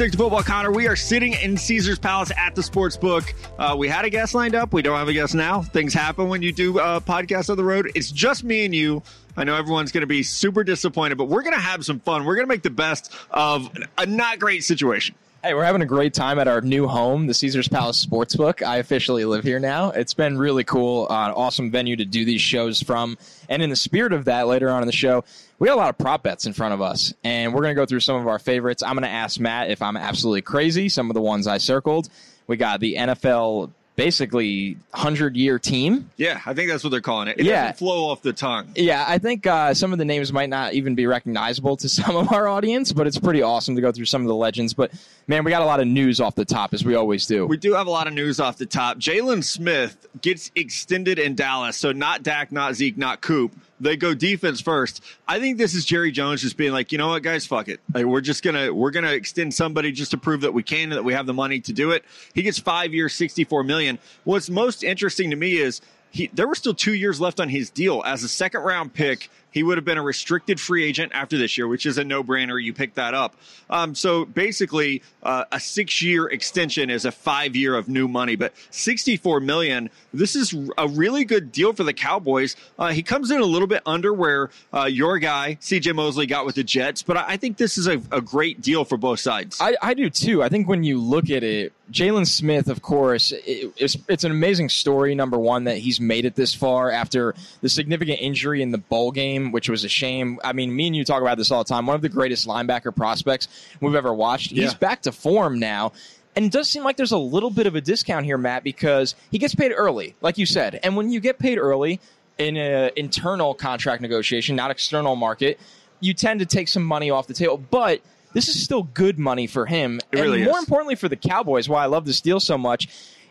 Stick to Football, Connor, we are sitting in Caesar's Palace at the sports book. Uh, we had a guest lined up. We don't have a guest now. Things happen when you do uh, podcasts on the road. It's just me and you. I know everyone's going to be super disappointed, but we're going to have some fun. We're going to make the best of a not great situation. Hey, we're having a great time at our new home, the Caesars Palace Sportsbook. I officially live here now. It's been really cool, uh, awesome venue to do these shows from. And in the spirit of that, later on in the show, we got a lot of prop bets in front of us, and we're going to go through some of our favorites. I'm going to ask Matt if I'm absolutely crazy, some of the ones I circled. We got the NFL basically 100 year team. Yeah, I think that's what they're calling it. It Yeah. doesn't flow off the tongue. Yeah, I think uh, some of the names might not even be recognizable to some of our audience, but it's pretty awesome to go through some of the legends. But man, we got a lot of news off the top, as we always do. We do have a lot of news off the top. Jaylon Smith gets extended in Dallas, so not Dak, not Zeke, not Coop. They go defense first. I think this is Jerry Jones just being like, you know what, guys, fuck it. Like, we're just gonna we're gonna extend somebody just to prove that we can and that we have the money to do it. He gets five years, sixty four million. What's most interesting to me is he there were still two years left on his deal as a second round pick. He would have been a restricted free agent after this year, which is a no brainer. You pick that up. Um, so basically, uh, a six year extension is a five year of new money, but 64 million. This is a really good deal for the Cowboys. Uh, he comes in a little bit under where uh, your guy, CJ Mosley, got with the Jets, but I, think this is a, a great deal for both sides. I, I do too. I think when you look at it, Jaylon Smith, of course, it, it's, it's an amazing story. Number one, that he's made it this far after the significant injury in the bowl game, which was a shame. I mean, me and you talk about this all the time. One of the greatest linebacker prospects we've ever watched. Yeah. He's back to form now. And it does seem like there's a little bit of a discount here, Matt, because he gets paid early, like you said. And when you get paid early in an internal contract negotiation, not external market, you tend to take some money off the table. But this is still good money for him. It really and more is. importantly for the Cowboys, why I love this deal so much.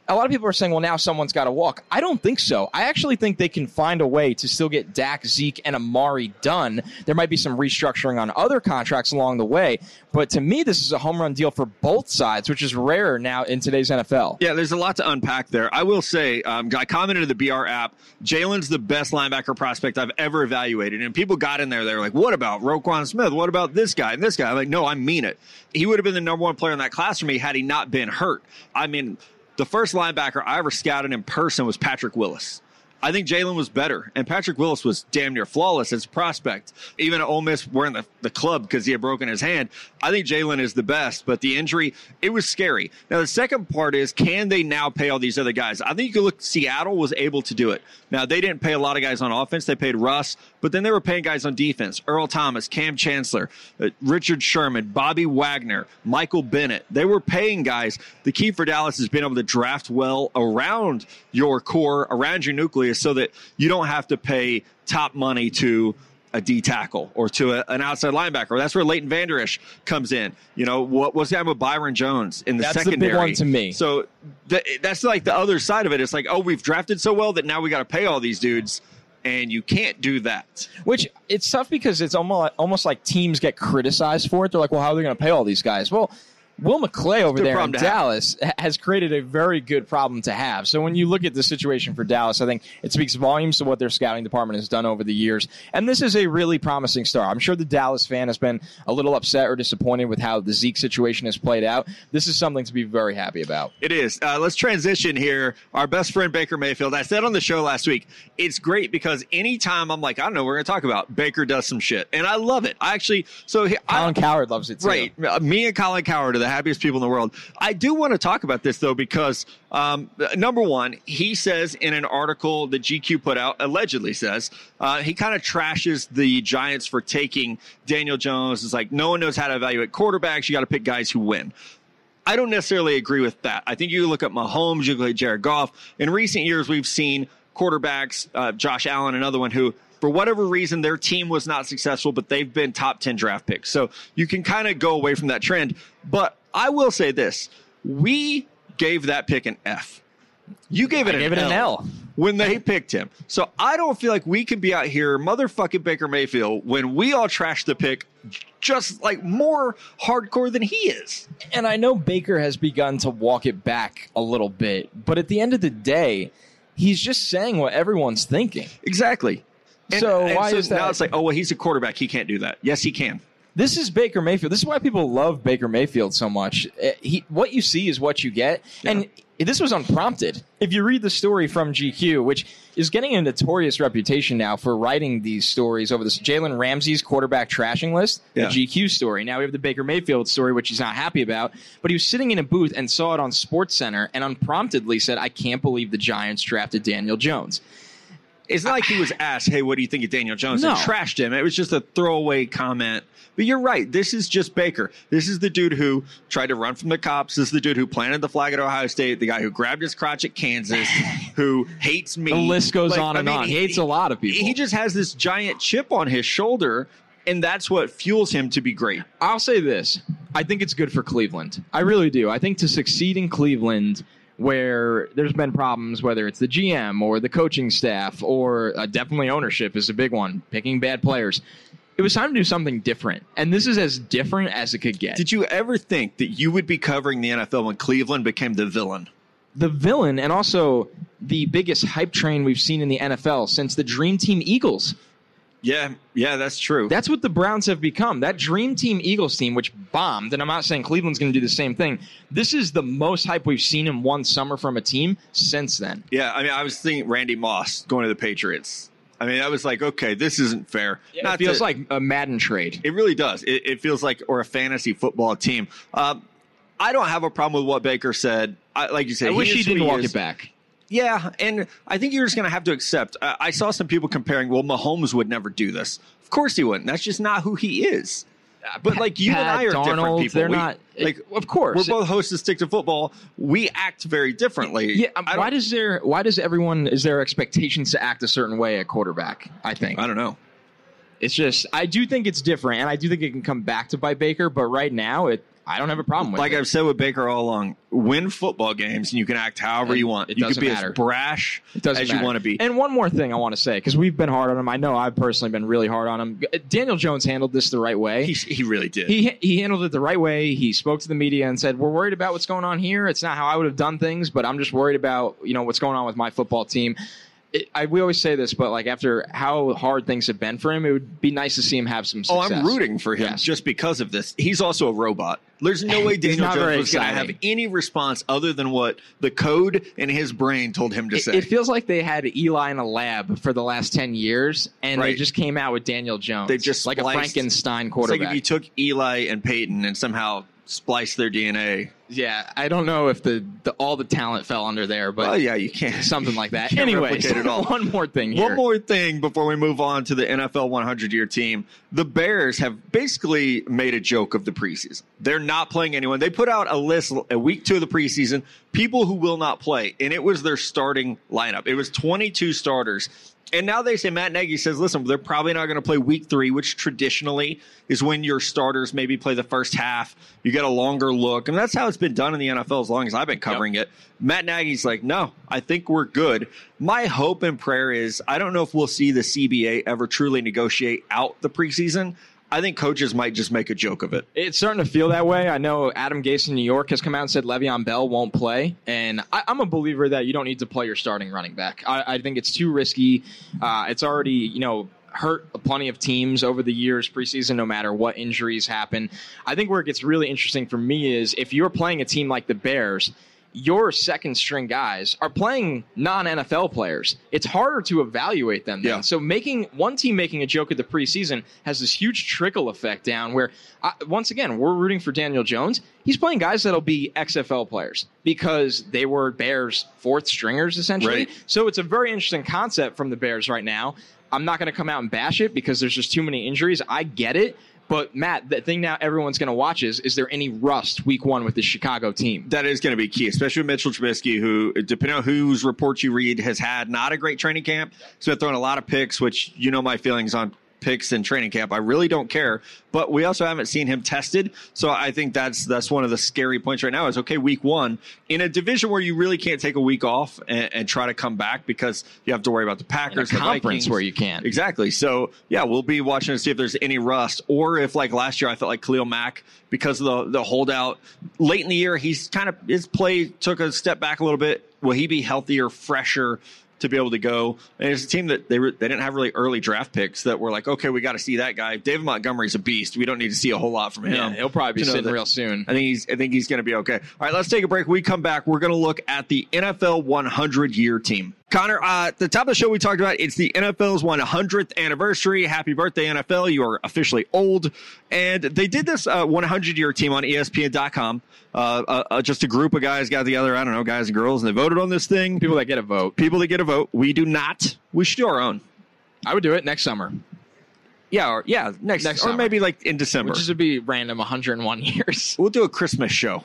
A lot of people are saying, well, now someone's got to walk. I don't think so. I actually think they can find a way to still get Dak, Zeke, and Amari done. There might be some restructuring on other contracts along the way, but to me, this is a home run deal for both sides, which is rare now in today's NFL. Yeah, there's a lot to unpack there. I will say, um, I commented in the BR app, Jaylon's the best linebacker prospect I've ever evaluated. And people got in there, they were like, what about Roquan Smith? What about this guy and this guy? I'm like, no, I mean it. He would have been the number one player in that class for me had he not been hurt. I mean, the first linebacker I ever scouted in person was Patrick Willis. I think Jaylon was better, and Patrick Willis was damn near flawless as a prospect. Even at Ole Miss wearing the, the club because he had broken his hand. I think Jaylon is the best, but the injury, it was scary. Now, the second part is can they now pay all these other guys? I think you could look, Seattle was able to do it. Now, they didn't pay a lot of guys on offense. They paid Russ, but then they were paying guys on defense. Earl Thomas, Kam Chancellor, uh, Richard Sherman, Bobby Wagner, Michael Bennett. They were paying guys. The key for Dallas is being able to draft well around your core, around your nucleus, so that you don't have to pay top money to a D tackle or to a, an outside linebacker. That's where Leighton Vander Esch comes in. You know, what what's happening with Byron Jones in the That's the big secondary? one to me. So th- that's like the other side of it. It's like, oh, we've drafted so well that now we got to pay all these dudes, and you can't do that. Which it's tough because it's almost almost like teams get criticized for it. They're like, well, how are they going to pay all these guys? Well. Will McClay over there in to have. Dallas has created a very good problem to have. So when you look at the situation for Dallas, I think it speaks volumes to what their scouting department has done over the years. And this is a really promising star. I'm sure the Dallas fan has been a little upset or disappointed with how the Zeke situation has played out. This is something to be very happy about. It is. Uh, let's transition here. Our best friend Baker Mayfield. I said on the show last week, it's great because anytime I'm like, I don't know, what we're going to talk about. Baker does some shit, and I love it. I actually, so he- I, Colin Cowherd loves it too. Right. Me and Colin Cowherd are the happiest people in the world. I do want to talk about this, though, because um, number one, he says in an article that GQ put out, allegedly says, uh, he kind of trashes the Giants for taking Daniel Jones. It's like, no one knows how to evaluate quarterbacks. You got to pick guys who win. I don't necessarily agree with that. I think you look at Mahomes, you look at Jared Goff. In recent years, we've seen quarterbacks, uh, Josh Allen, another one who, for whatever reason, their team was not successful, but they've been top 10 draft picks. So you can kind of go away from that trend. But I will say this we gave that pick an F. You gave it, I an, gave it an L L. when they picked him. So I don't feel like we can be out here motherfucking Baker Mayfield when we all trash the pick just like more hardcore than he is. And I know Baker has begun to walk it back a little bit, but at the end of the day, he's just saying what everyone's thinking. Exactly. And- So and why is that? Now it's like, oh well, he's a quarterback. He can't do that. Yes, he can. This is Baker Mayfield. This is why people love Baker Mayfield so much. Uh, He, what you see is what you get, and this was unprompted. If you read the story from GQ, which is getting a notorious reputation now for writing these stories over this Jalen Ramsey's quarterback trashing list, Yeah. the GQ story. Now we have the Baker Mayfield story, which he's not happy about. But he was sitting in a booth and saw it on Sports Center, and unpromptedly said, "I can't believe the Giants drafted Daniel Jones." It's not like he was asked, "Hey, what do you think of Daniel Jones?" No. and trashed him. It was just a throwaway comment. But you're right. This is just Baker. This is the dude who tried to run from the cops. This is the dude who planted the flag at Ohio State. The guy who grabbed his crotch at Kansas. who hates me. The list goes Like, on I and mean, on. He hates a lot of people. He just has this giant chip on his shoulder, and that's what fuels him to be great. I'll say this. I think it's good for Cleveland. I really do. I think to succeed in Cleveland, where there's been problems, whether it's the GM or the coaching staff or uh, definitely ownership is a big one, picking bad players. It was time to do something different. And this is as different as it could get. Did you ever think that you would be covering the NFL when Cleveland became the villain? the villain and also the biggest hype train we've seen in the NFL since the Dream Team Eagles. Yeah, yeah, that's true. That's what the Browns have become. That Dream Team Eagles team, which bombed, and I'm not saying Cleveland's going to do the same thing. This is the most hype we've seen in one summer from a team since then. Yeah, I mean, I was thinking Randy Moss going to the Patriots. I mean, I was like, okay, this isn't fair. it feels to- like a Madden trade. it really does. It, it feels like or a fantasy football team. Um, I don't have a problem with what Baker said. I, like you said, I wish is he didn't walk is. it back. Yeah, and I think you're just going to have to accept. I, I saw some people comparing. Well, Mahomes would never do this. Of course he wouldn't. That's just not who he is. But like you and I are different people. They're We- not. like. of course. We're both hosts of Stick to Football. We act very differently. Yeah, um, why does there? Why does everyone? Is there expectations to act a certain way at quarterback? I think I don't know. It's just I do think it's different, and I do think it can come back to bite Baker. But right now, it I don't have a problem with Like it. Like I've said with Baker all along, win football games and you can act however And you want. it you can be matter. as brash It as you want to be. And one more thing I want to say because we've been hard on him. I know I've personally been really hard on him. Daniel Jones handled this the right way. he, he really did. he he handled it the right way. He spoke to the media and said, "We're worried about what's going on here. It's not how I would have done things, but I'm just worried about you know what's going on with my football team." It, I, we always say this, but like after how hard things have been for him, it would be nice to see him have some Oh. I'm rooting for him Yes. just because of this. He's also a robot. There's no way Daniel not Jones was going to have any response other than what the code in his brain told him to It, say. it feels like they had Eli in a lab for the last ten years, and they just came out with Daniel Jones. They've just like a spliced- Frankenstein it's quarterback. like if you took Eli and Peyton and somehow spliced their DNA. Yeah, I don't know if the, the all the talent fell under there, but Well, yeah, you can't. something like that. Anyway, replicate it all. one more thing here. One more thing before we move on to the NFL 100 year team. The Bears have basically made a joke of the preseason. They're not playing anyone. They put out a list a week two of the preseason, people who will not play, and it was their starting lineup. It was 22 starters. And now they say Matt Nagy says, listen, they're probably not going to play week three, which traditionally is when your starters maybe play the first half. You get a longer look. And that's how it's been done in the NFL as long as I've been covering it. Matt Nagy's like, no, I think we're good. My hope and prayer is I don't know if we'll see the CBA ever truly negotiate out the preseason. I think coaches might just make a joke of it. It's starting to feel that way. I know Adam Gase in New York has come out and said Le'Veon Bell won't play, and I, I'm a believer that you don't need to play your starting running back. I, I think it's too risky. Uh, it's already you know hurt plenty of teams over the years preseason, no matter what injuries happen. I think where it gets really interesting for me is if you're playing a team like the Bears. Your second string guys are playing non NFL players. It's harder to evaluate them. Then. Yeah. So making one team making a joke at the preseason has this huge trickle effect down where uh, once again we're rooting for Daniel Jones. He's playing guys that'll be XFL players because they were Bears fourth stringers essentially. Right. So it's a very interesting concept from the Bears right now. I'm not going to come out and bash it because there's just too many injuries. I get it. But Matt, the thing now everyone's going to watch is: is there any rust week one with the Chicago team? That is going to be key, especially with Mitchell Trubisky, who, depending on whose reports you read, has had not a great training camp. He's been throwing a lot of picks, which you know my feelings on picks in training camp. I really don't care. But we also haven't seen him tested, so I think that's that's one of the scary points right now. Is okay, week one in a division where you really can't take a week off and, and try to come back because you have to worry about the In a Packers, the conference Vikings. where you can't. Exactly. So yeah, we'll be watching to see if there's any rust, or if like last year, I felt like Khalil Mack because of the the holdout late in the year, he's kind of his play took a step back a little bit. Will he be healthier, fresher? To be able to go. And it's a team that they were, they didn't have really early draft picks that were like, okay, we got to see that guy. David Montgomery's a beast. We don't need to see a whole lot from him. Yeah, he'll probably be sitting that- real soon. I think he's I think he's going to be okay. All right, let's take a break. We come back. We're going to look at the NFL 100 year team. Connor, uh, at the top of the show, we talked about it's the NFL's 100th anniversary. Happy birthday, NFL! You are officially old. And they did this uh, 100 year team on ESPN.com. Uh, uh, uh, just a group of guys got together. I don't know, guys and girls, and they voted on this thing. People that get a vote. People that get a vote. We do not. We should do our own. I would do it next summer, Yeah, or yeah, next, Next or summer. maybe like in December. which would be random 101 years. We'll do a Christmas show.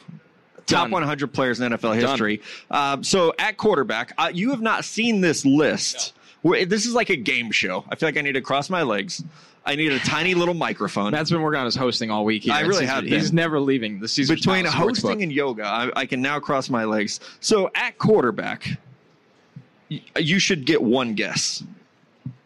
Top 100 players in NFL history. Um, so at quarterback, uh, you have not seen this list. Where, this is like a game show. I feel like I need to cross my legs. I need a tiny little microphone. Matt's been working on his hosting all week. Here. I really have He's been. never leaving the season Between hosting and yoga, I, I can now cross my legs. So at quarterback, you should get one guess.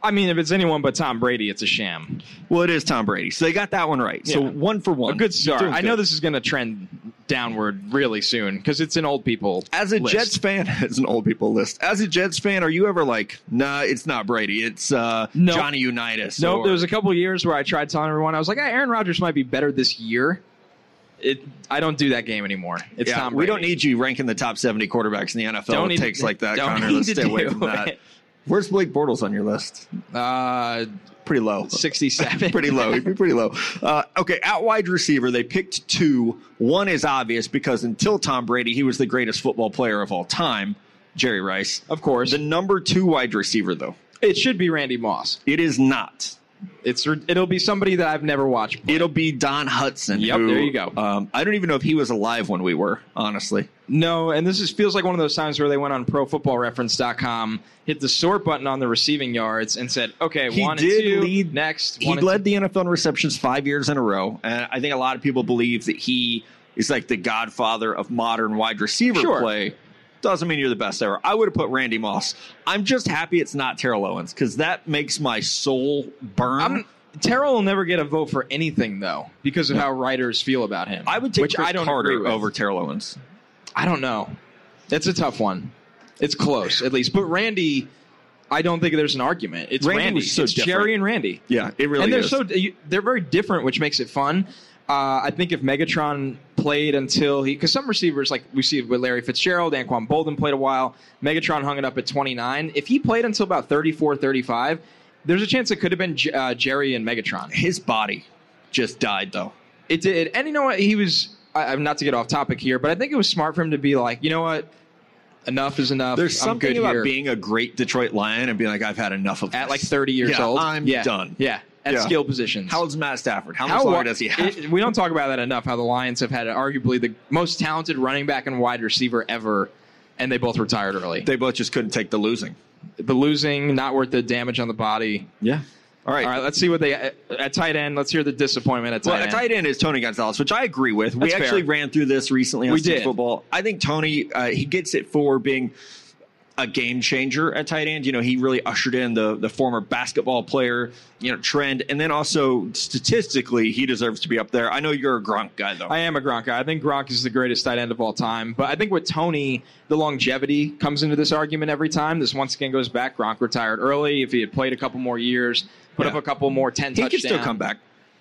I mean, if it's anyone but Tom Brady, it's a sham. Well, it is Tom Brady. So they got that one right. So Yeah. one for one. A good start. Doing I know good. this is going to trend downward really soon because it's an old people. As a list. Jets fan, it's an old people list. As a Jets fan, are you ever like, nah, it's not Brady, it's uh, No. Johnny Unitas? Nope. or- There was a couple of years where I tried telling everyone I was like, "Ah, Aaron Rodgers might be better this year. It. I don't do that game anymore. It's Tom we don't need you ranking the top 70 quarterbacks in the NFL Don't with need- takes like that, don't Connor. need Let's to stay away do from that. it. Where's Blake Bortles on your list? Uh, Pretty low. sixty-seven. pretty low. He'd be pretty low. Uh, okay, at wide receiver, they picked two. One is obvious because until Tom Brady, he was the greatest football player of all time, Jerry Rice. of course, The number two wide receiver, though, it should be Randy Moss. it is not. It's it'll be somebody that I've never watched. play. It'll be Don Hutson. Yep, who, there you go. Um, I don't even know if he was alive when we were, honestly. No, and this is feels like one of those times where they went on ProFootballReference.com, hit the sort button on the receiving yards, and said, "Okay, He one did and two, lead- next." He led the NFL in receptions five years in a row, and I think a lot of people believe that he is like the godfather of modern wide receiver Sure. play. Doesn't mean you're the best ever. I would have put Randy Moss. I'm just happy it's not Terrell Owens because that makes my soul burn. I'm, Terrell will never get a vote for anything though because of how writers feel about him. I would take which Chris I don't Carter over Terrell Owens. I don't know. It's a tough one. It's close at least, but Randy, I don't think there's an argument. It's Randy Randy. so it's different. Jerry and Randy. Yeah, it really and they're is. so they're very different, which makes it fun. Uh, I think if Megatron played until he, because some receivers like we see with Larry Fitzgerald, Anquan Boldin played a while. Megatron hung it up at 29. If he played until about 34, 35, there's a chance it could have been J- uh, Jerry and Megatron. His body just died though. It did, and you know what? He was. I, I'm not to get off topic here, but I think it was smart for him to be like, you know what? Enough is enough. There's I'm something good about here. being a great Detroit Lion and being like, I've had enough of at this. like 30 years Yeah, old. I'm yeah. done. Yeah, at Yeah. skill positions. How old's Matt Stafford? How, How much longer does he have? it- we don't talk about that enough. How the Lions have had arguably the most talented running back and wide receiver ever, and they both retired early. they both just couldn't take the losing. the losing, not worth the damage on the body. Yeah. All right. All right, let's see what they at, at tight end. Let's hear the disappointment at tight Well, end. a tight end is Tony Gonzalez, which I agree with. we That's fair. actually ran through this recently on We did. football. I think Tony uh, he gets it for being a game changer at tight end. You know, he really ushered in the the former basketball player, you know, trend, and then also statistically, he deserves to be up there. I know you're a Gronk guy though. I am a Gronk guy. I think Gronk is the greatest tight end of all time. But I think with Tony, the longevity comes into this argument every time. This once again goes back. Gronk retired early. If he had played a couple more years, put Yeah. up a couple more 10 he touchdowns. can still come back.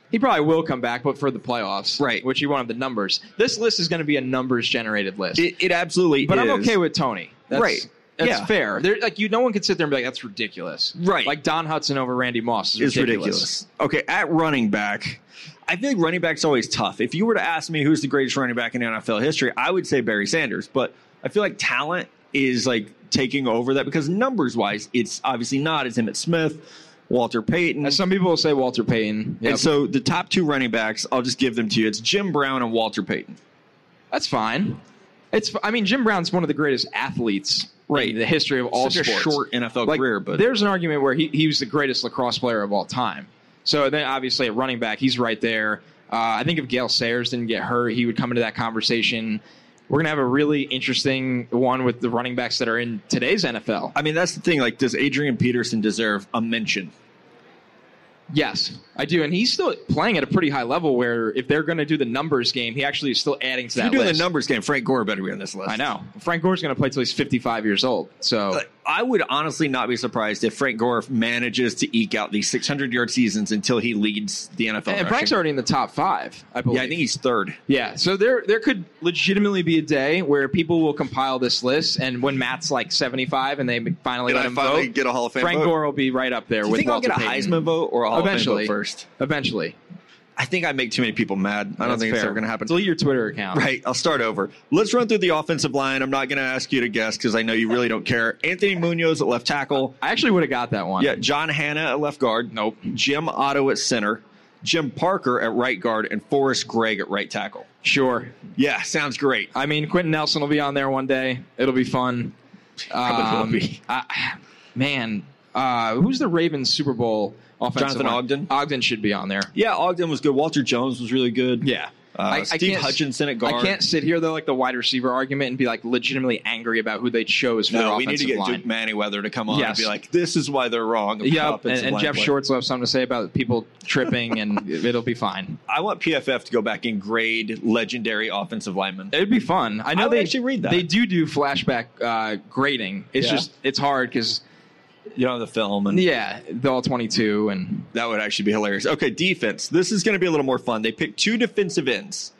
He probably will come back, but for the playoffs. Right. Which he wanted the numbers. This list is going to be a numbers generated list. It, it absolutely but is. I'm okay with Tony. That's, Right. That's Yeah. fair. There, like you, no one can sit there and be like, "That's ridiculous." Right. Like Don Hutson over Randy Moss is It's ridiculous. ridiculous. Okay, at running back, I feel like running back's always tough. If you were to ask me who's the greatest running back in NFL history, I would say Barry Sanders. But I feel like talent is like taking over that because numbers wise, it's obviously not. It's Emmitt Smith, Walter Payton. As some people will say, Walter Payton. Yep. And so the top two running backs, I'll just give them to you. It's Jim Brown and Walter Payton. That's fine. It's. I mean, Jim Brown's one of the greatest athletes Right. the history of all Such sports. a short NFL Like, career, but there's an argument where he, he was the greatest lacrosse player of all time. So then, obviously, at running back, he's right there. Uh, I think if Gale Sayers didn't get hurt, he would come into that conversation. We're gonna have a really interesting one with the running backs that are in today's NFL. I mean that's the thing. Like, does Adrian Peterson deserve a mention? Yes, I do, and he's still playing at a pretty high level. Where if they're going to do the numbers game, he actually is still adding to If that you're doing list. the numbers game, Frank Gore better be on this list. I know Frank Gore's going to play till he's 55 years old. So uh, I would honestly not be surprised if Frank Gore manages to eke out these 600 yard seasons until he leads the NFL. And rushing. Frank's already in the top five, I believe. yeah, I think he's third. Yeah, so there there could legitimately be a day where people will compile this list, and when Matt's like seventy five and they finally And let I him finally vote, get a Hall of Fame Frank vote? Gore will be right up there Do you with think I'll get a Payton. Heisman vote or a Hall Eventually, of Fame vote first? Eventually, I think I make too many people mad. I don't That's think it's fair. ever going to happen. Delete your Twitter account. Right, I'll start over. Let's run through the offensive line. I'm not going to ask you to guess because I know you really don't care. Anthony Munoz at left tackle. I actually would have got that one. Yeah, John Hannah at left guard. Nope. Jim Otto at center. Jim Parker at right guard and Forrest Gregg at right tackle. Sure. Yeah, sounds great. I mean, Quenton Nelson will be on there one day. It'll be fun. Probably will Um, be. I- man, uh, who's the Ravens Super Bowl offensive Jonathan line? Ogden? Ogden should be on there. Yeah, Ogden was good. Walter Jones was really good. Yeah. Uh, Steve can't- Hutchinson at guard. I can't sit here though, like the wide receiver argument, and be like legitimately angry about who they chose for No, their we need to get line. Duke Manyweather to come on Yes. and be like, "This is why they're wrong." Yep, and, and Jeff play. Shorts will have something to say about people tripping, and it'll be fine. I want PFF to go back and grade legendary offensive linemen. It'd be fun. I know I they actually read that. They do do flashback uh, grading. It's Yeah. just it's hard because You know the film, and yeah, the all twenty two and that would actually be hilarious. Okay, defense. This is going to be a little more fun. They picked two defensive ends,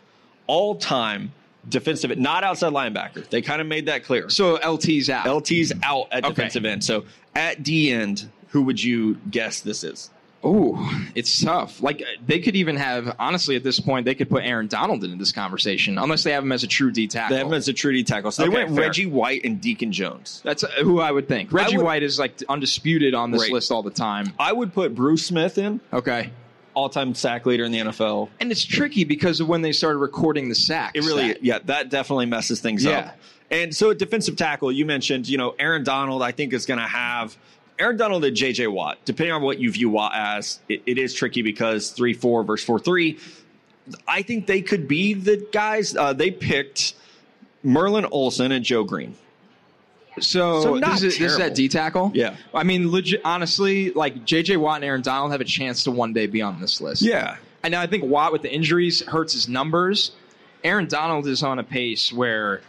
all time defensive, not outside linebacker. They kind of made that clear. so LT's out. LT's out at Okay. defensive end. So at D end, who would you guess this is? Ooh, it's tough. Like they could even have honestly at this point they could put Aaron Donald into this conversation unless they have him as a true D tackle. They have him as a true D tackle. So they Okay, went fair. Reggie White and Deacon Jones. That's uh, who I would think. Reggie would- White is like undisputed on this Right. list all the time. I would put Bruce Smith in, Okay. all time sack leader in the NFL. And it's tricky because of when they started recording the sacks. It really, That- yeah, that definitely messes things Yeah. up. And so defensive tackle, you mentioned, you know, Aaron Donald, I think is going to have Aaron Donald and JJ Watt. Depending on what you view Watt as, it, it is tricky because 3 4 versus 4 3. I think they could be the guys. Uh, they picked Merlin Olsen and Joe Greene. So, So this, is, this is terrible. at D tackle. Yeah. I mean, legit, honestly, like J.J. Watt and Aaron Donald have a chance to one day be on this list. Yeah. Know. I think Watt with the injuries hurts his numbers. Aaron Donald is on a pace where,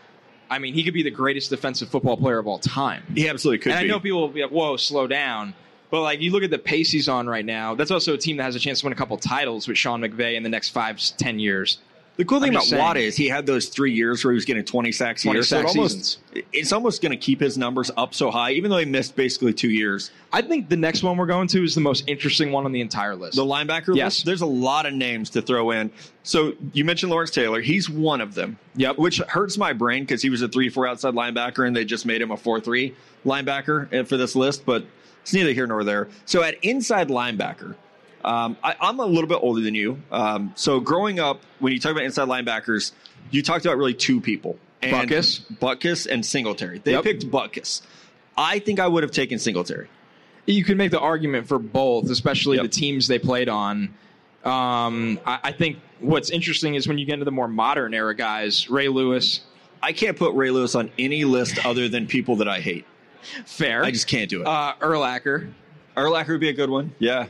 I mean, he could be the greatest defensive football player of all time. He absolutely could and be. I know people will be like, "Whoa, slow down." But like, you look at the pace he's on right now. That's also a team that has a chance to win a couple titles with Sean McVay in the next five, ten years. The cool thing about saying. Watt is he had those three years where he was getting 20 sacks a 20 year. So it almost, it's almost going to keep his numbers up so high, even though he missed basically two years. I think the next one we're going to is the most interesting one on the entire list. The linebacker Yes. list, there's a lot of names to throw in. So you mentioned Lawrence Taylor. He's one of them. Yep. Which hurts my brain because he was a 3 4 outside linebacker and they just made him a 4 3 linebacker uh, for this list, but it's neither here nor there. So at inside linebacker, um, I, I'm a little bit older than you. Um, so growing up, when you talk about inside linebackers, you talked about really two people. And Buckus. Butkus and Singletary. They Yep. picked Butkus. I think I would have taken Singletary. you can make the argument for both, especially Yep. the teams they played on. Um, I, I think what's interesting is when you get into the more modern era guys, Ray Lewis, I can't put Ray Lewis on any list other than people that I hate. fair. I just can't do it. uh, Urlacher, Erlacher would be a good one. Yeah.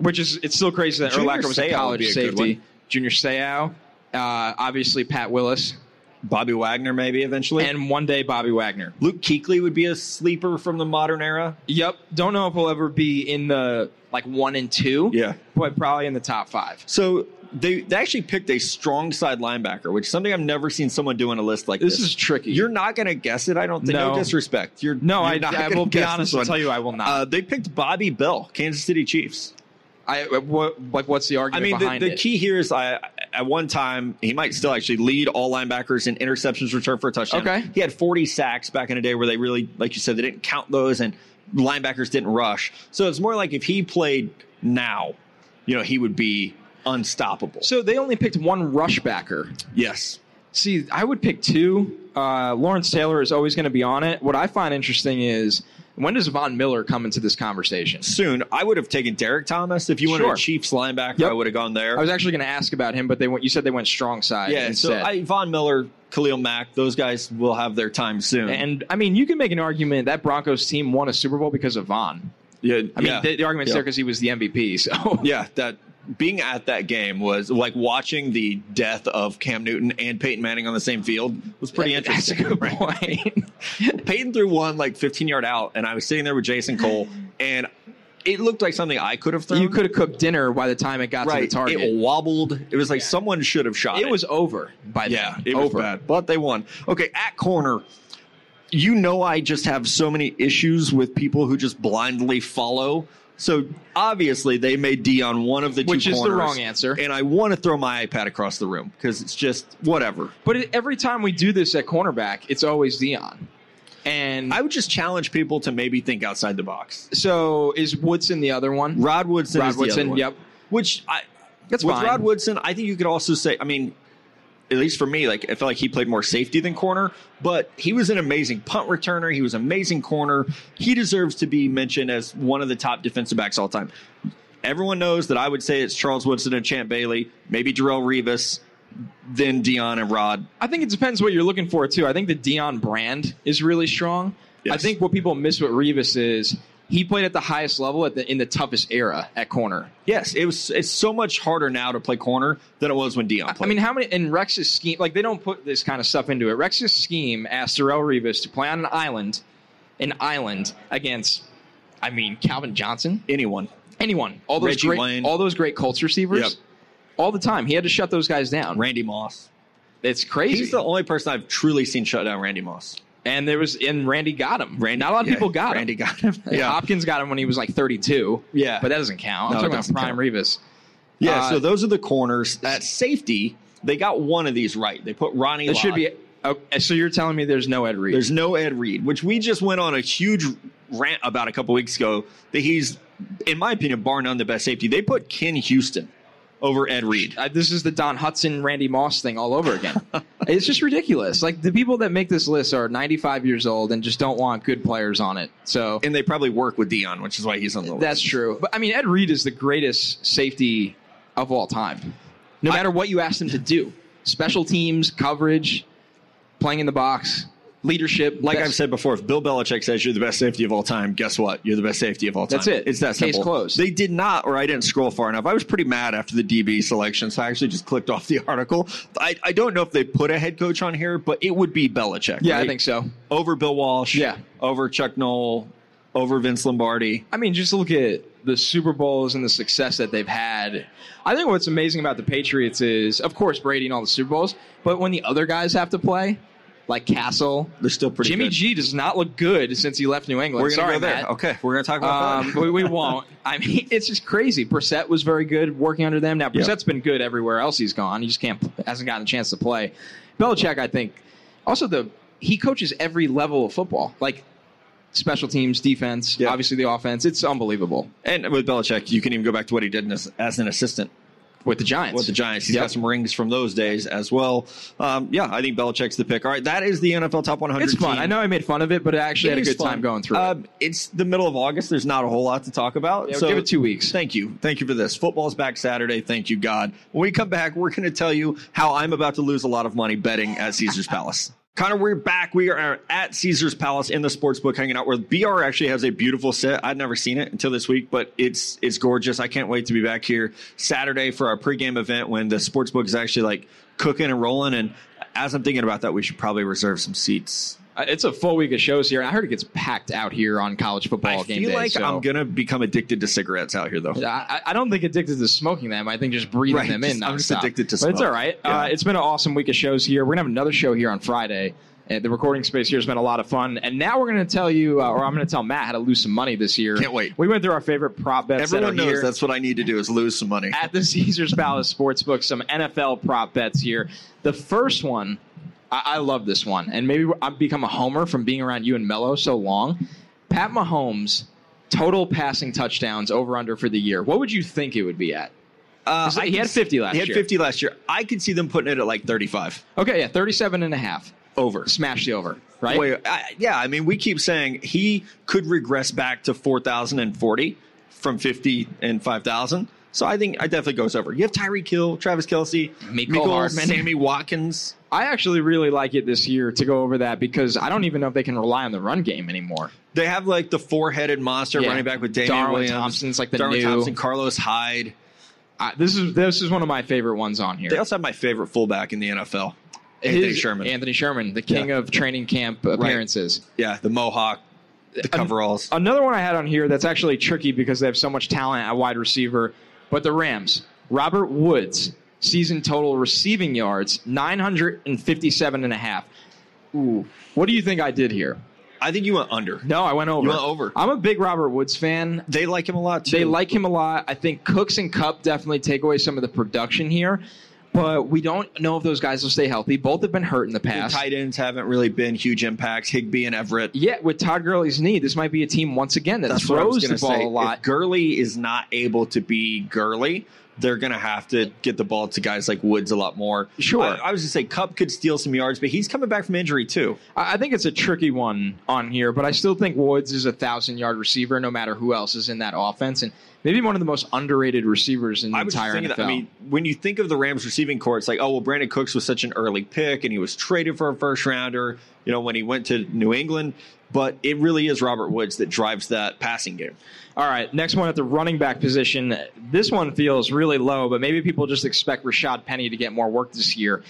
Which is it's still crazy that Junior Urlacher was a Seau would college a good safety. one. Junior Seau, uh, obviously Pat Willis, Bobby Wagner, maybe eventually. and one day Bobby Wagner. Luke Kuechly would be a sleeper from the modern era. Yep. Don't know if we'll ever be in the like one and two. Yeah. But probably in the top five. So they, they actually picked a strong side linebacker, which is something I've never seen someone do in a list like this. This is tricky. You're not going to guess it. I don't think. No, No. disrespect. You're no, you're I, not I gonna will be guess honest this one. tell you I will not. Uh, they picked Bobby Bell, Kansas City Chiefs. I what like what's the argument? I mean, the, behind the it? key here is I at one time he might still actually lead all linebackers in interceptions returned for a touchdown. Okay. he had 40 sacks back in a day where they really, like you said, they didn't count those and linebackers didn't rush. So it's more like if he played now, you know, he would be unstoppable. So they only picked one rush backer. yes, See, I would pick two. Uh, Lawrence Taylor is always going to be on it. What I find interesting is when does Von Miller come into this conversation? soon I would have taken Derrick Thomas if you wanted Sure. a Chiefs linebacker. Yep. I would have gone there. I was actually going to ask about him, but they went. You said they went strong side yeah, so. I, Von Miller, Khalil Mack, those guys will have their time soon. and I mean, you can make an argument that Broncos team won a Super Bowl because of Von. yeah, I mean, yeah. the, the argument's Yeah. there because he was the MVP. So Yeah, that being at that game was like watching the death of Cam Newton and Peyton Manning on the same field was pretty interesting. That's a good point. Peyton threw one like 15 yard out, and I was sitting there with Jason Cole, and it looked like something I could have thrown. you could have cooked dinner by the time it got right. to the target. It wobbled. It was like someone should have shot it. It was over by then. Yeah, it over. was bad, but they won. Okay, at corner, you know I just have so many issues with people who just blindly follow. So obviously they made Deion one of the two Which is the corners, wrong answer. and I want to throw my iPad across the room because it's just whatever. But it, every time we do this at cornerback, it's always Deion. And I would just challenge people to maybe think outside the box. so is Woodson the other one? Rod Woodson Rod is the Woodson, other one. yep. Which I That's with fine. Rod Woodson, I think you could also say, I mean, at least for me, like I felt like he played more safety than corner, but he was an amazing punt returner. He was amazing corner. He deserves to be mentioned as one of the top defensive backs all time. Everyone knows that I would say it's Charles Woodson and Champ Bailey, maybe Darrelle Revis, then Deion and Rod. I think it depends what you're looking for too. I think the Deion brand is really strong. Yes. I think what people miss with Revis is he played at the highest level at the in the toughest era at corner. Yes, it was. It's so much harder now to play corner than it was when Deion played. I mean, how many in Rex's scheme? Like they don't put this kind of stuff into it. Rex's scheme asked Darrelle Revis to play on an island, an island against, I mean, Calvin Johnson, anyone. anyone, all those Reggie great, Wayne. all those great Colts receivers, Yep. all the time. He had to shut those guys down. Randy Moss. It's crazy. He's the only person I've truly seen shut down Randy Moss. And there was and Randy got him. Randy, not a lot of Yeah, people got Randy him. got him. Yeah. Hopkins got him when he was like 32. Yeah. but that doesn't count. No, I'm it talking about prime count. Revis. Yeah, Uh, so those are the corners. That safety, they got one of these right. They put Ronnie. It should be. Okay, so you're telling me there's no Ed Reed? There's no Ed Reed, which we just went on a huge rant about a couple weeks ago. That he's, in my opinion, bar none the best safety. They put Ken Houston over Ed Reed. Uh, this is the Don Hutson, Randy Moss thing all over again. it's just ridiculous. Like the people that make this list are 95 years old and just don't want good players on it. So And they probably work with Deion, which is why he's on the list. that's true. But I mean, Ed Reed is the greatest safety of all time. No I- matter what you ask him to do, special teams, coverage, playing in the box, leadership. Like best- I've said before, if Bill Belichick says you're the best safety of all time, guess what? You're the best safety of all time. That's it. It's that Case simple. closed. They did not, or I didn't scroll far enough. I was pretty mad after the DB selection, so I actually just clicked off the article. I, I don't know if they put a head coach on here, but it would be Belichick. yeah, I think so. over Bill Walsh. Yeah. over Chuck Noll, over Vince Lombardi. I mean, just look at the Super Bowls and the success that they've had. I think what's amazing about the Patriots is, of course, Brady and all the Super Bowls, but when the other guys have to play, like Cassel, They're still pretty. Jimmy good. G does not look good since he left New England. We're gonna Sorry, go there. Matt. Okay, we're gonna talk about Um, that. we, we won't. I mean, it's just crazy. Brissett was very good working under them. Now. Brissett's been good everywhere else he's gone. He just can't hasn't gotten a chance to play. Belichick, I think, also the he coaches every level of football, like special teams, defense, Yeah. obviously the offense. It's unbelievable and with Belichick, you can even go back to what he did as, as an assistant with the Giants. with the Giants. He's Yep. got some rings from those days as well. Um, yeah, I think Belichick's the pick. All right, that is the NFL Top 100. It's fun. team. I know I made fun of it, but I actually It had a good fun. time going through it. Um, it's the middle of August. There's not a whole lot to talk about. Yeah, so give it two weeks. Thank you. Thank you for this. Football's back Saturday. Thank you, God. When we come back, we're going to tell you how I'm about to lose a lot of money betting at Caesar's Palace. Connor, we're back. We are at Caesar's Palace in the sports book hanging out with BR actually has a beautiful set. I'd never seen it until this week, but it's it's gorgeous. I can't wait to be back here Saturday for our pregame event when the sports book is actually like cooking and rolling. And as I'm thinking about that, we should probably reserve some seats. It's a full week of shows here. I heard it gets packed out here on college football games. I game feel day. like so- I'm gonna become addicted to cigarettes out here, though. I, I don't think addicted to smoking them. I think just breathing Right, them in. just- I'm just addicted to But it's all right. Yeah. Uh, it's been an awesome week of shows here. We're gonna have another show here on Friday. Uh, the recording space here has been a lot of fun, and now we're going to tell you, uh, or I'm going to tell Matt how to lose some money this year. Can't wait. We went through our favorite prop bets Everyone knows here that's what I need to do is lose some money. at the Caesars Palace Sportsbook. Some NFL prop bets here. The first one, I, I love this one, and maybe I've become a homer from being around you and Mello so long. Pat Mahomes total passing touchdowns over under for the year. What would you think it would be at? Uh, He had 50 last He had year. 50 last year. I could see them putting it at like 35 Okay, yeah, 37 and a half. over. Smash the over, right? Wait, I, yeah, I mean, we keep saying he could regress back to 4,040 from 50 and 5,000. So I think I definitely goes over. You have Tyreek Hill, Travis Kelce, Mecole Hardman. Sammy Watkins. I actually really like it this year to go over that because I don't even know if they can rely on the run game anymore. They have like the four-headed monster Yeah. running back with Damian Darwin Williams. Thompson's like the Darwin new- Thompson, Carlos Hyde. I, this is this is one of my favorite ones on here. They also have my favorite fullback in the NFL, Anthony His- Sherman. Anthony Sherman, the king of training camp appearances. yeah, the Mohawk, the coveralls. Another one I had on here that's actually tricky because they have so much talent at wide receiver, but the Rams, Robert Woods, season total receiving yards, 957 and a half. Ooh. What do you think I did here? I think you went under. No, I went over. You went over. I'm a big Robert Woods fan. They like him a lot too. They like him a lot. I think Cooks and Kupp definitely take away some of the production here, but we don't know if those guys will stay healthy. Both have been hurt in the the past. tight ends haven't really been huge impacts. Higbee and Everett. Yeah, with Todd Gurley's knee, this might be a team once again that That's what I was throws the ball say. a lot. If Gurley is not able to be Gurley, they're going to have to get the ball to guys like Woods a lot more. Sure. I, I was going to say Kupp could steal some yards, but he's coming back from injury too. I I think it's a tricky one on here, but I still think Woods is a thousand yard receiver no matter who else is in that offense, and maybe one of the most underrated receivers in the I was entire NFL. that. I mean, when you think of the Rams receiving corps, it's like, oh well, Brandin Cooks was such an early pick, and he was traded for a first rounder. You know, when he went to New England, but it really is Robert Woods that drives that passing game. All right, next one at the running back position. This one feels really low, but maybe people just expect Rashad Penny to get more work this year.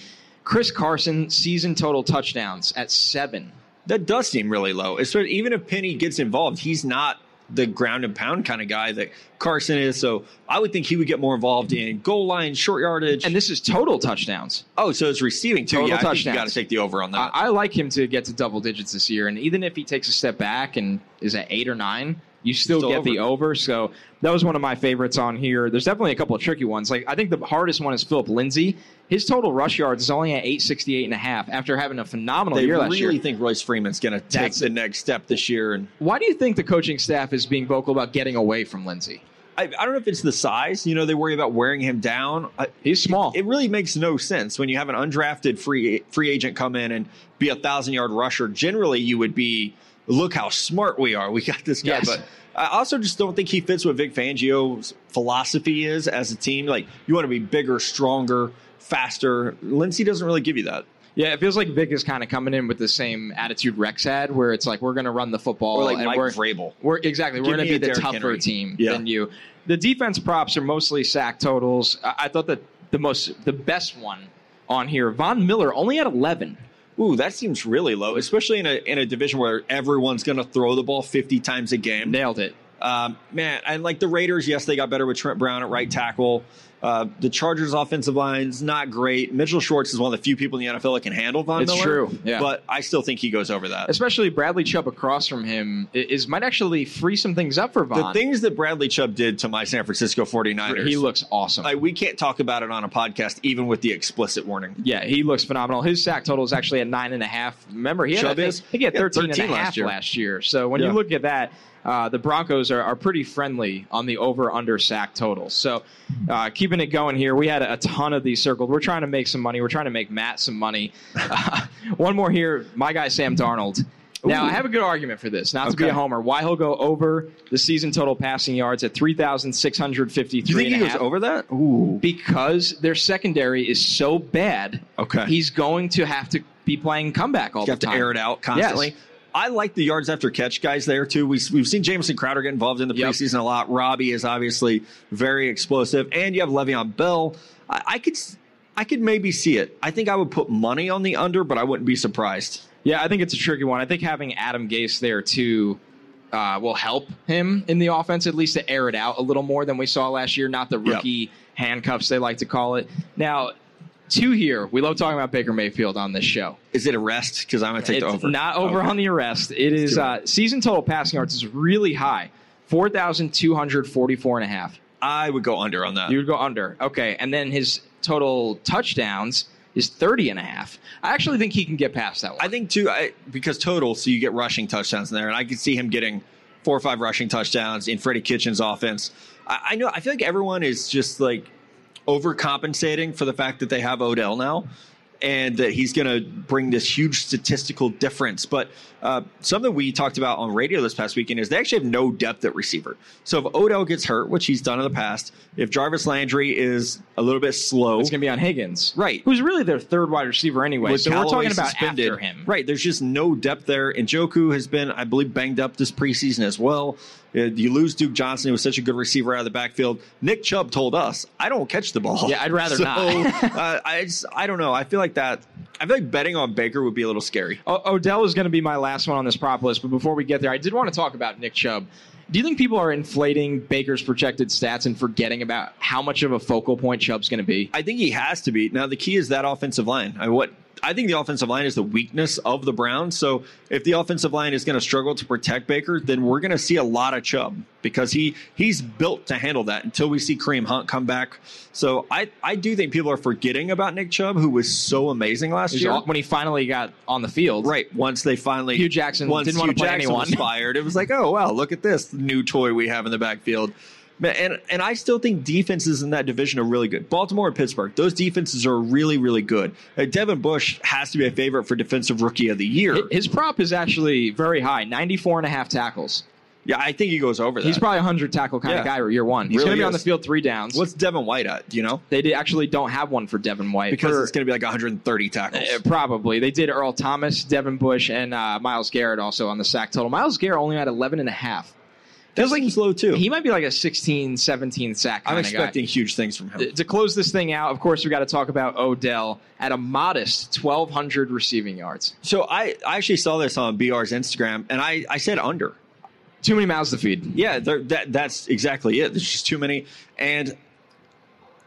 Chris Carson, season total touchdowns at seven. That does seem really low. Especially even if Penny gets involved, he's not the ground and pound kind of guy that Carson is. So I would think he would get more involved in goal line, short yardage. And this is total touchdowns. oh, so it's receiving too. Total yeah, think you got to take the over on that. I, I like him to get to double digits this year, and even if he takes a step back and is at eight or nine, you still, Still get the over. So that was one of my favorites on here. There's definitely a couple of tricky ones. Like I think the hardest one is Phillip Lindsay. His total rush yards is only at 868 and a half after having a phenomenal they year last really year. think Royce Freeman's going to take the next step this year. And Why do you think the coaching staff is being vocal about getting away from Lindsay? I, I don't know if it's the size. You know, they worry about wearing him down. He's small. it really makes no sense when you have an undrafted free free agent come in and be a thousand yard rusher. Generally, you would be look how smart we are. We got this guy, Yes. but I also just don't think he fits what Vic Fangio's philosophy is as a team. Like you want to be bigger, stronger, faster. Lindsay doesn't really give you that. yeah, it feels like Vic is kind of coming in with the same attitude Rex had, where it's like we're going to run the football Or like and Mike we're, Vrabel. We're exactly. We're going to be the tougher Henry. team Yeah. than you. The defense props are mostly sack totals. I, I thought that the most, the best one on here, Von Miller, only at eleven. Ooh, that seems really low, especially in a in a division where everyone's going to throw the ball fifty times a game. Nailed it. Um, man, and like the Raiders, yes, they got better with Trent Brown at right tackle. Uh, the Chargers' offensive line's not great. Mitchell Schwartz is one of the few people in the NFL that can handle Von It's Miller. true, yeah. But I still think he goes over that. Especially Bradley Chubb across from him is might actually free some things up for Von. The things that Bradley Chubb did to my San Francisco 49ers, he looks awesome. like, we can't talk about it on a podcast, even with the explicit warning. Yeah, he looks phenomenal. His sack total is actually at nine and a half. Remember, he had, I think, is? I think he had Yeah, 13, and a 13 last year. last year. So when Yeah. you look at that, uh, the Broncos are, are pretty friendly on the over under sack totals. So uh, keeping it going here, we had a ton of these circled. We're trying to make some money. We're trying to make Matt some money. Uh, one more here, my guy Sam Darnold. Now, Ooh. I have a good argument for this, not to be a homer. Why he'll go over the season total passing yards at 3,653 Do you think he a goes half over that? Ooh. because their secondary is so bad. Okay. He's going to have to be playing comeback all You the have to air it out constantly. Yes. I like the yards after catch guys there too. We, we've seen Jamison Crowder get involved in the Yep. preseason a lot. Robbie is obviously very explosive, and you have Le'Veon Bell. I, I could I could maybe see it. I think I would put money on the under, but I wouldn't be surprised. Yeah, I think it's a tricky one. I think having Adam Gase there too uh, will help him in the offense, at least to air it out a little more than we saw last year. Not the Yep. rookie handcuffs they like to call it. Now, two here. We love talking about Baker Mayfield on this show. Is it a rest? Because I'm going to take it's the over. not over Okay. on the arrest. It is uh, season total passing yards is really high, four thousand two hundred forty-four and a half. I would go under on that. You would go under. Okay. And then his total touchdowns is 30 and a half. I actually think he can get past that one. I think too, I, because total, so you get rushing touchdowns in there, and I could see him getting four or five rushing touchdowns in Freddie Kitchens' offense. I, I know. I feel like everyone is just like overcompensating for the fact that they have Odell now, and that he's going to bring this huge statistical difference. But uh, something we talked about on radio this past weekend is they actually have no depth at receiver. So if Odell gets hurt, which he's done in the past, if Jarvis Landry is a little bit slow, It's going to be on Higgins, Right. Who's really their third wide receiver anyway. with so we're talking about suspended. after him. Right. There's just no depth there. And Njoku has been, I believe, banged up this preseason as well. Uh, You lose Duke Johnson, who was such a good receiver out of the backfield. Nick Chubb told us, "I don't catch the ball." Yeah, I'd rather so, not. uh, I just, I don't know. I feel like that. I feel like betting on Baker would be a little scary. O- Odell is going to be my last one on this prop list, but before we get there, I did want to talk about Nick Chubb. Do you think people are inflating Baker's projected stats and forgetting about how much of a focal point Chubb's going to be? I think he has to be. Now the key is that offensive line. I what I think the offensive line is the weakness of the Browns. So if the offensive line is going to struggle to protect Baker, then we're going to see a lot of Chubb because he he's built to handle that until we see Kareem Hunt come back. So I I do think people are forgetting about Nick Chubb, who was so amazing last year. all- when he finally got on the field. Right. Once they finally Hue Jackson once didn't wanna play Jackson anyone. was fired, it was like, oh wow, look at this new toy we have in the backfield. And and I still think defenses in that division are really good. Baltimore and Pittsburgh, those defenses are really really good. Uh, Devin Bush has to be a favorite for defensive rookie of the year. His prop is actually very high 94 and a half tackles. yeah, I think he goes over that. He's probably a 100 tackle kind Yeah. of guy year one. He's Really going to be on the field three downs. What's Devin White at? Do you know? they actually don't have one for Devin White. Because For- it's going to be like 130 tackles. Uh, probably. They did Earl Thomas, Devin Bush, and uh, Myles Garrett also on the sack total. Myles Garrett only had 11 and a half. That he's low too. He might be like a 16, 17 sack I'm expecting huge things from him. To close this thing out, of course, we got to talk about Odell at a modest 1,200 receiving yards. So I, I actually saw this on BR's Instagram, and I, I said under. Too many mouths to feed. Yeah, that that's exactly it. There's just too many, and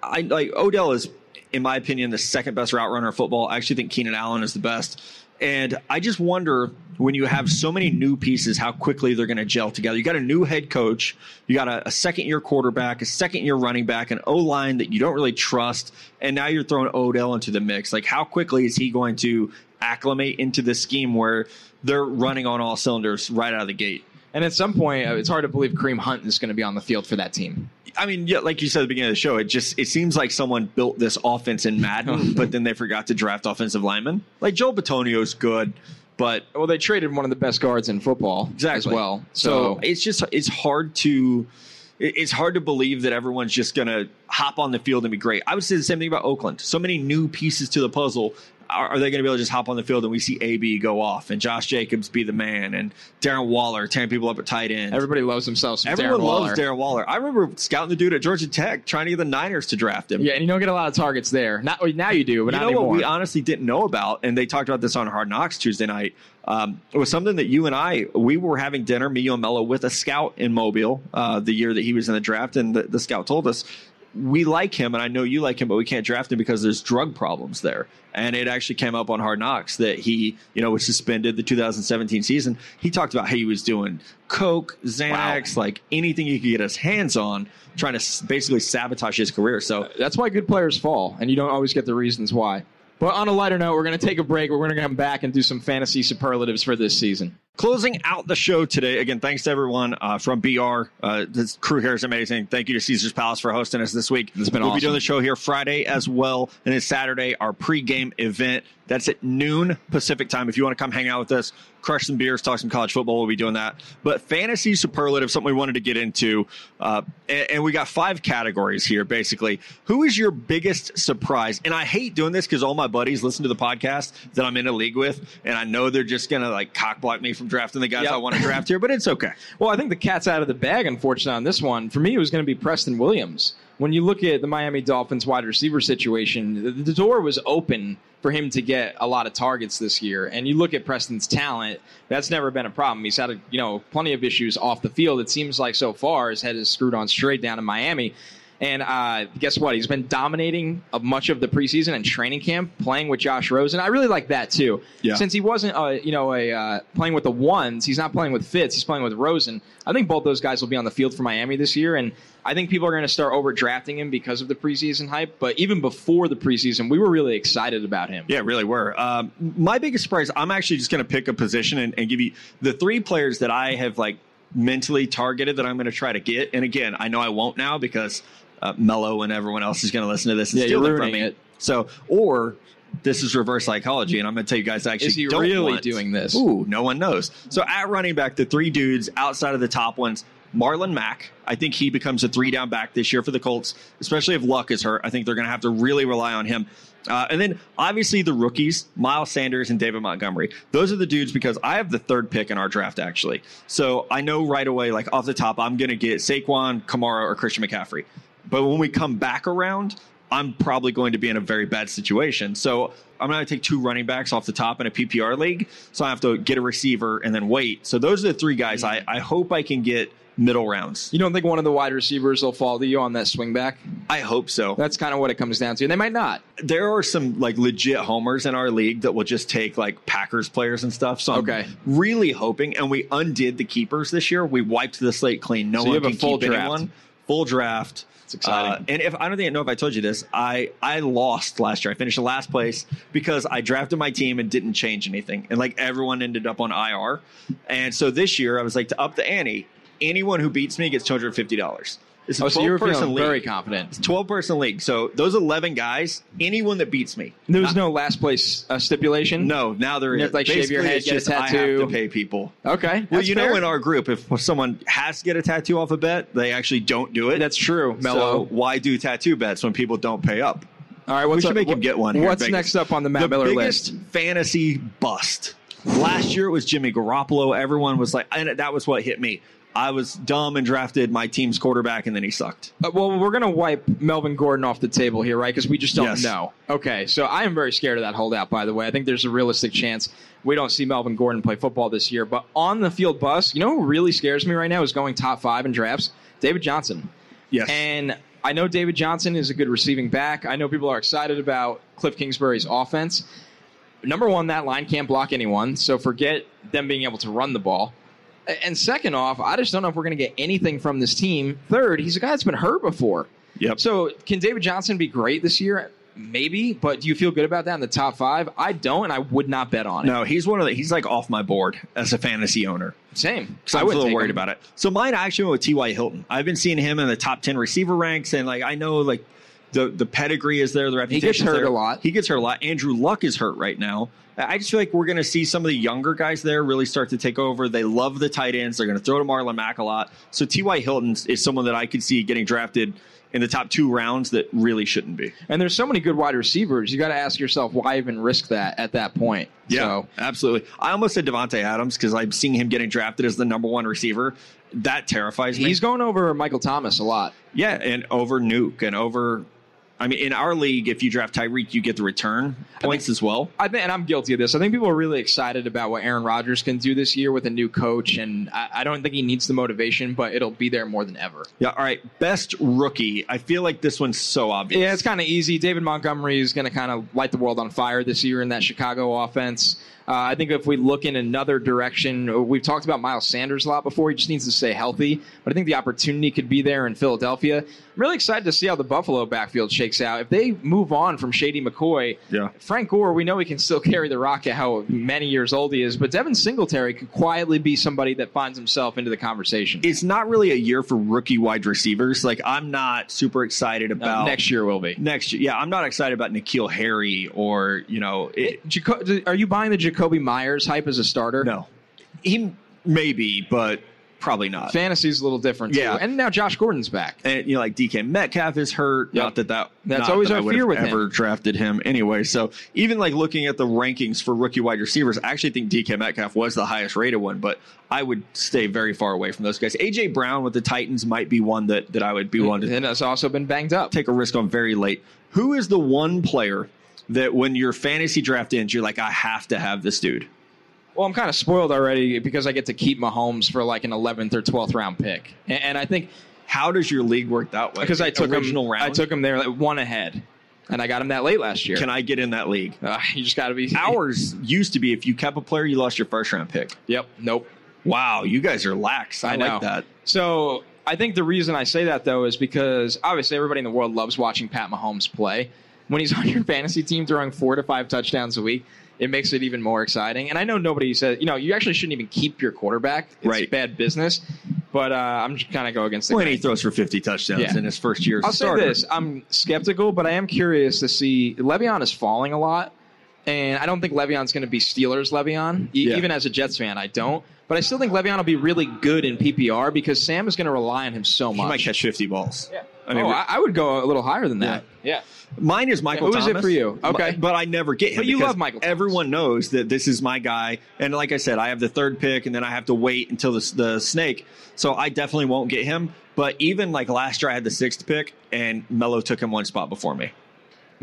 I like Odell is, in my opinion, the second best route runner in football. I actually think Keenan Allen is the best, and I just wonder when you have so many new pieces, how quickly they're going to gel together. You got a new head coach, you got a, a second year quarterback, a second year running back, an O line that you don't really trust, and now you're throwing Odell into the mix. Like, how quickly is he going to acclimate into the scheme where they're running on all cylinders right out of the gate? And at some point, uh, it's hard to believe Kareem Hunt is going to be on the field for that team. I mean, yeah, like you said at the beginning of the show, it just it seems like someone built this offense in Madden, but then they forgot to draft offensive linemen. Like Joel Bitonio's good, but Well, they traded one of the best guards in football exactly as well. So So, it's just it's hard to it's hard to believe that everyone's just gonna hop on the field and be great. I would say the same thing about Oakland. So many new pieces to the puzzle. Are, are they going to be able to just hop on the field and we see AB go off and Josh Jacobs be the man and Darren Waller tearing people up at tight end? everybody loves themselves. Everyone Darren loves Darren Waller. I remember scouting the dude at Georgia Tech, trying to get the Niners to draft him. Yeah, and you don't get a lot of targets there. Not now you do, but you know anymore. what we honestly didn't know about, and they talked about this on Hard Knocks Tuesday night. Um, it was something that you and I we were having dinner, me and Mello, with a scout in Mobile uh, the year that he was in the draft, and the, the scout told us we like him, and I know you like him, but we can't draft him because there's drug problems there. And it actually came up on Hard Knocks that he, you know, was suspended the 2017 season. He talked about how he was doing coke, Xanax, like anything he could get his hands on, trying to basically sabotage his career. So That's why good players fall, and you don't always get the reasons why. But on a lighter note, we're going to take a break. We're going to come back and do some fantasy superlatives for this season. Closing out the show today, again, thanks to everyone uh, from BR. Uh, this crew here is amazing. Thank you to Caesars Palace for hosting us this week. It's been we'll be doing the show here Friday as well, and then Saturday our pregame event. That's at noon Pacific time. If you want to come hang out with us, crush some beers, talk some college football, we'll be doing that. But fantasy superlative, something we wanted to get into, uh, and, and we got five categories here. Basically, who is your biggest surprise? And I hate doing this because all my buddies listen to the podcast that I'm in a league with, and I know they're just gonna like cock block me from drafting the guys Yep. I want to draft here, but it's okay. Well, I think the cat's out of the bag, unfortunately, on this one. For me, it was going to be Preston Williams. When you look at the Miami Dolphins wide receiver situation, the, the door was open for him to get a lot of targets this year. And you look at Preston's talent, that's never been a problem. He's had, a, you know, plenty of issues off the field. It seems like so far his head is screwed on straight down in Miami. And uh, guess what? He's been dominating of much of the preseason and training camp, playing with Josh Rosen. I really like that too. Yeah. Since he wasn't, uh, you know, a uh, playing with the ones, he's not playing with Fitz. He's playing with Rosen. I think both those guys will be on the field for Miami this year, and I think people are going to start overdrafting him because of the preseason hype. But even before the preseason, we were really excited about him. Yeah, really were. Um, my biggest surprise, I'm actually just going to pick a position and, and give you the three players that I have like mentally targeted that I'm going to try to get. And again, I know I won't now because uh, Mello and everyone else is going to listen to this and Yeah, steal them from me. it. So, or this is reverse psychology, and I'm going to tell you guys actually Is he don't really want- doing this? Ooh, no one knows. So at running back, the three dudes outside of the top ones, Marlon Mack. I think he becomes a three down back this year for the Colts, especially if Luck is hurt. I think they're going to have to really rely on him. Uh, and then obviously the rookies, Miles Sanders and David Montgomery. Those are the dudes because I have the third pick in our draft actually. So I know right away, like off the top, I'm going to get Saquon, Kamara, or Christian McCaffrey. But when we come back around, I'm probably going to be in a very bad situation. So I'm going to take two running backs off the top in a PPR league. So I have to get a receiver and then wait. So those are the three guys I, I hope I can get middle rounds. You don't think one of the wide receivers will fall to you on that swing back? I hope so. That's kind of what it comes down to. And they might not. There are some like legit homers in our league that will just take like Packers players and stuff. So I'm Okay. really hoping. And we undid the keepers this year. We wiped the slate clean. No So you one can full keep draft. anyone. Full draft. Exciting. Uh, and if I don't think I know if I told you this, I I lost last year. I finished in last place because I drafted my team and didn't change anything, and like everyone ended up on IR. And so this year, I was like to up the ante. Anyone who beats me gets two hundred fifty dollars. It's a Oh, so you were person league. very confident. 12 person league. So those 11 guys, anyone that beats me. There was no last place uh, stipulation? No, now there have like, shave your Basically, head, it's get a just I have to pay people. Okay. Well, you know, in our group, if someone has to get a tattoo off a bet, they actually don't do it. That's true, So why do tattoo bets when people don't pay up? All right, what's we should up- make him get one. What's next up on the Matt the Miller list? fantasy bust. Last year it was Jimmy Garoppolo. Everyone was like, and that was what hit me. I was dumb and drafted my team's quarterback, and then he sucked. Uh, well, we're going to wipe Melvin Gordon off the table here, right? Because we just don't Yes. know. Okay, so I am very scared of that holdout, by the way. I think there's a realistic chance we don't see Melvin Gordon play football this year. But on the field bus, you know who really scares me right now is going top five in drafts? David Johnson. Yes. And I know David Johnson is a good receiving back. I know people are excited about Cliff Kingsbury's offense. Number one, that line can't block anyone, so forget them being able to run the ball. And second off, I just don't know if we're going to get anything from this team. Third, he's a guy that's been hurt before. Yep. So can David Johnson be great this year? Maybe, but do you feel good about that in the top five? I don't, and I would not bet on it. no, he's one of the. He's like off my board as a fantasy owner. Same. So I I'm a little worried him. about it. So mine actually went with T.Y. Hilton. I've been seeing him in the top 10 receiver ranks, and like I know like the the pedigree is there, the reputation. He gets hurt a lot. He gets hurt a lot. Andrew Luck is hurt right now. I just feel like we're going to see some of the younger guys there really start to take over. They love the tight ends. They're going to throw to Marlon Mack a lot. So T.Y. Hilton is someone that I could see getting drafted in the top two rounds that really shouldn't be. And there's so many good wide receivers. You got to ask yourself why even risk that at that point. So, absolutely. I almost said Davante Adams because I'm seeing him getting drafted as the number one receiver. That terrifies me. he's going over Michael Thomas a lot. Yeah, and over Nuke and over. I mean, in our league, if you draft Tyreek, you get the return points as well. I think, and I'm guilty of this. I think people are really excited about what Aaron Rodgers can do this year with a new coach, and I, I don't think he needs the motivation, but it'll be there more than ever. Yeah. All right. Best rookie. I feel like this one's so obvious. Yeah, it's kind of easy. David Montgomery is going to kind of light the world on fire this year in that Chicago offense. Uh, I think if we look in another direction, we've talked about Miles Sanders a lot before. He just needs to stay healthy, but I think the opportunity could be there in Philadelphia. I'm really excited to see how the Buffalo backfield shakes out. If they move on from Shady McCoy, Yeah. Frank Gore, we know he can still carry the rock at how many years old he is, but Devin Singletary could quietly be somebody that finds himself into the conversation. It's not really a year for rookie wide receivers. Like I'm not super excited Uh, about next year will be. Next year, yeah, I'm not excited about N'Keal Harry or you know, it, Jaco- are you buying the Jakobi Meyers hype as a starter? no, he maybe, but probably not. Fantasy's a little different, Yeah. too. And now Josh Gordon's back. and you know, like DK Metcalf is hurt. Yep. Not that that That's always that our fear with him. ever drafted him anyway. So even like looking at the rankings for rookie wide receivers, I actually think DK Metcalf was the highest rated one, but I would stay very far away from those guys. AJ Brown with the Titans might be one that that I would be one to And has also been banged up. take a risk on very late. Who is the one player that when your fantasy draft ends, you're like, I have to have this dude? Well, I'm kind of spoiled already because I get to keep Mahomes for like an 11th or 12th round pick. And, and I think How does your league work that way? because I took original him, round. I took him there like one ahead, and I got him that late last year. Can I get in that league? Uh, you just got to be Ours used to be if you kept a player, you lost your first round pick. Yep. Nope. Wow, you guys are lax. I, I like that. So I think the reason I say that though is because obviously everybody in the world loves watching Pat Mahomes play. When he's on your fantasy team throwing four to five touchdowns a week, it makes it even more exciting. And I know nobody says, you know, you actually shouldn't even keep your quarterback. It's Right. bad business. But uh, I'm just kind of go against the When grain. he throws for 50 touchdowns Yeah. in his first year I'll say starter. this: I'm skeptical, but I am curious to see. Le'Veon is falling a lot. And I don't think Le'Veon's going to be Steelers Le'Veon. E- Yeah. Even as a Jets fan, I don't. But I still think Le'Veon will be really good in PPR because Sam is going to rely on him so much. He might catch 50 balls. Yeah. I mean, oh, I, I would go a little higher than that. Yeah. Mine is Michael Thomas. Who who is it for you? Okay. But, but I never get him. But you because love Michael Thomas. Everyone knows that this is my guy. And like I said, I have the third pick, and then I have to wait until the, the snake. So I definitely won't get him. But even like last year, I had the sixth pick, and Mello took him one spot before me.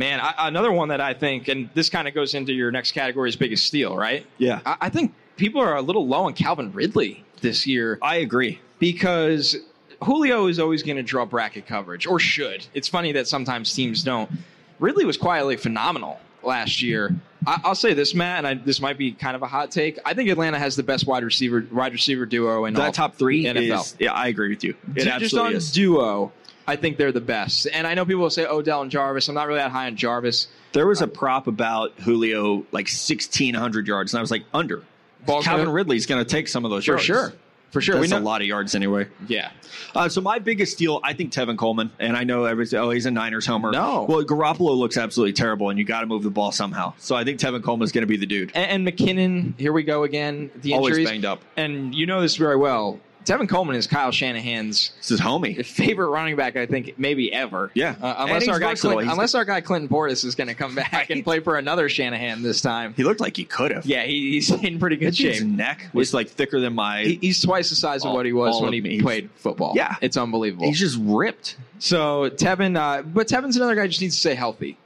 Man, I, another one that I think, and this kind of goes into your next category's biggest steal, right? Yeah. I, I think people are a little low on Calvin Ridley this year I agree. because Julio is always going to draw bracket coverage, or should. It's funny that sometimes teams don't. Ridley was quietly phenomenal last year. I, I'll say this, Matt, and I, this might be kind of a hot take. I think Atlanta has the best wide receiver wide receiver duo in all top three NFL. is, yeah, I agree with you. It Ju- just absolutely on is. duo, I think they're the best. And I know people will say Odell and Jarvis. I'm not really that high on Jarvis. There was a prop about Julio like 1,600 yards, and I was like, under. Ball's Calvin gonna- Ridley's going to take some of those yards. For yards. sure. For sure. That's we a lot of yards anyway. Yeah. Uh, so my biggest deal, I think Tevin Coleman, and I know every oh he's a Niners homer. No. well Garoppolo looks absolutely terrible, and you got to move the ball somehow. So I think Tevin Coleman is going to be the dude. And, and McKinnon, here we go again. The Always banged up. And you know this very well. Tevin Coleman is Kyle Shanahan's This is homie. favorite running back, I think, maybe ever. Yeah. Uh, unless our guy versatile. Clint, unless our guy Clinton Portis is going to come back and play for another Shanahan this time. He looked like he could have. Yeah, he, he's in pretty good His shape. neck was like thicker than my. He- he's twice the size of what he was when he me. played football. Yeah. it's unbelievable. he's just ripped. so Tevin, uh, but Tevin's another guy who just needs to stay healthy.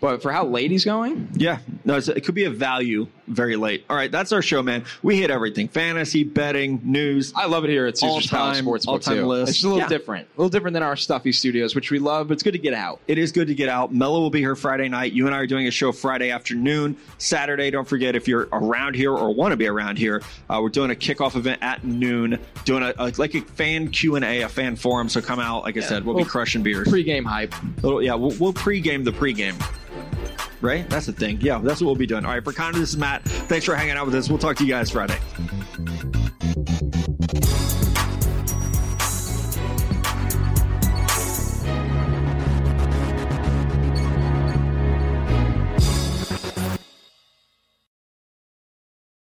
But for how late he's going, Yeah, no, it's, it could be a value very late. All right, that's our show, man. We hit everything: fantasy, betting, news. I love it here at Caesar's Palace All-time- Sportsbook all-time too. list. It's a little Yeah. different, a little different than our stuffy studios, which we love. But it's good to get out. It is good to get out. Mello will be here Friday night. You and I are doing a show Friday afternoon. Saturday, don't forget if you're around here or want to be around here, uh, we're doing a kickoff event at noon. Doing a, a like a fan Q and A, a fan forum. So come out. Like I said, we'll be crushing beers. Pre-game hype. Little- yeah, we'll, we'll pregame the pregame. Right? That's the thing. Yeah, that's what we'll be doing. All right, for Connor, this is Matt. Thanks for hanging out with us. We'll talk to you guys Friday.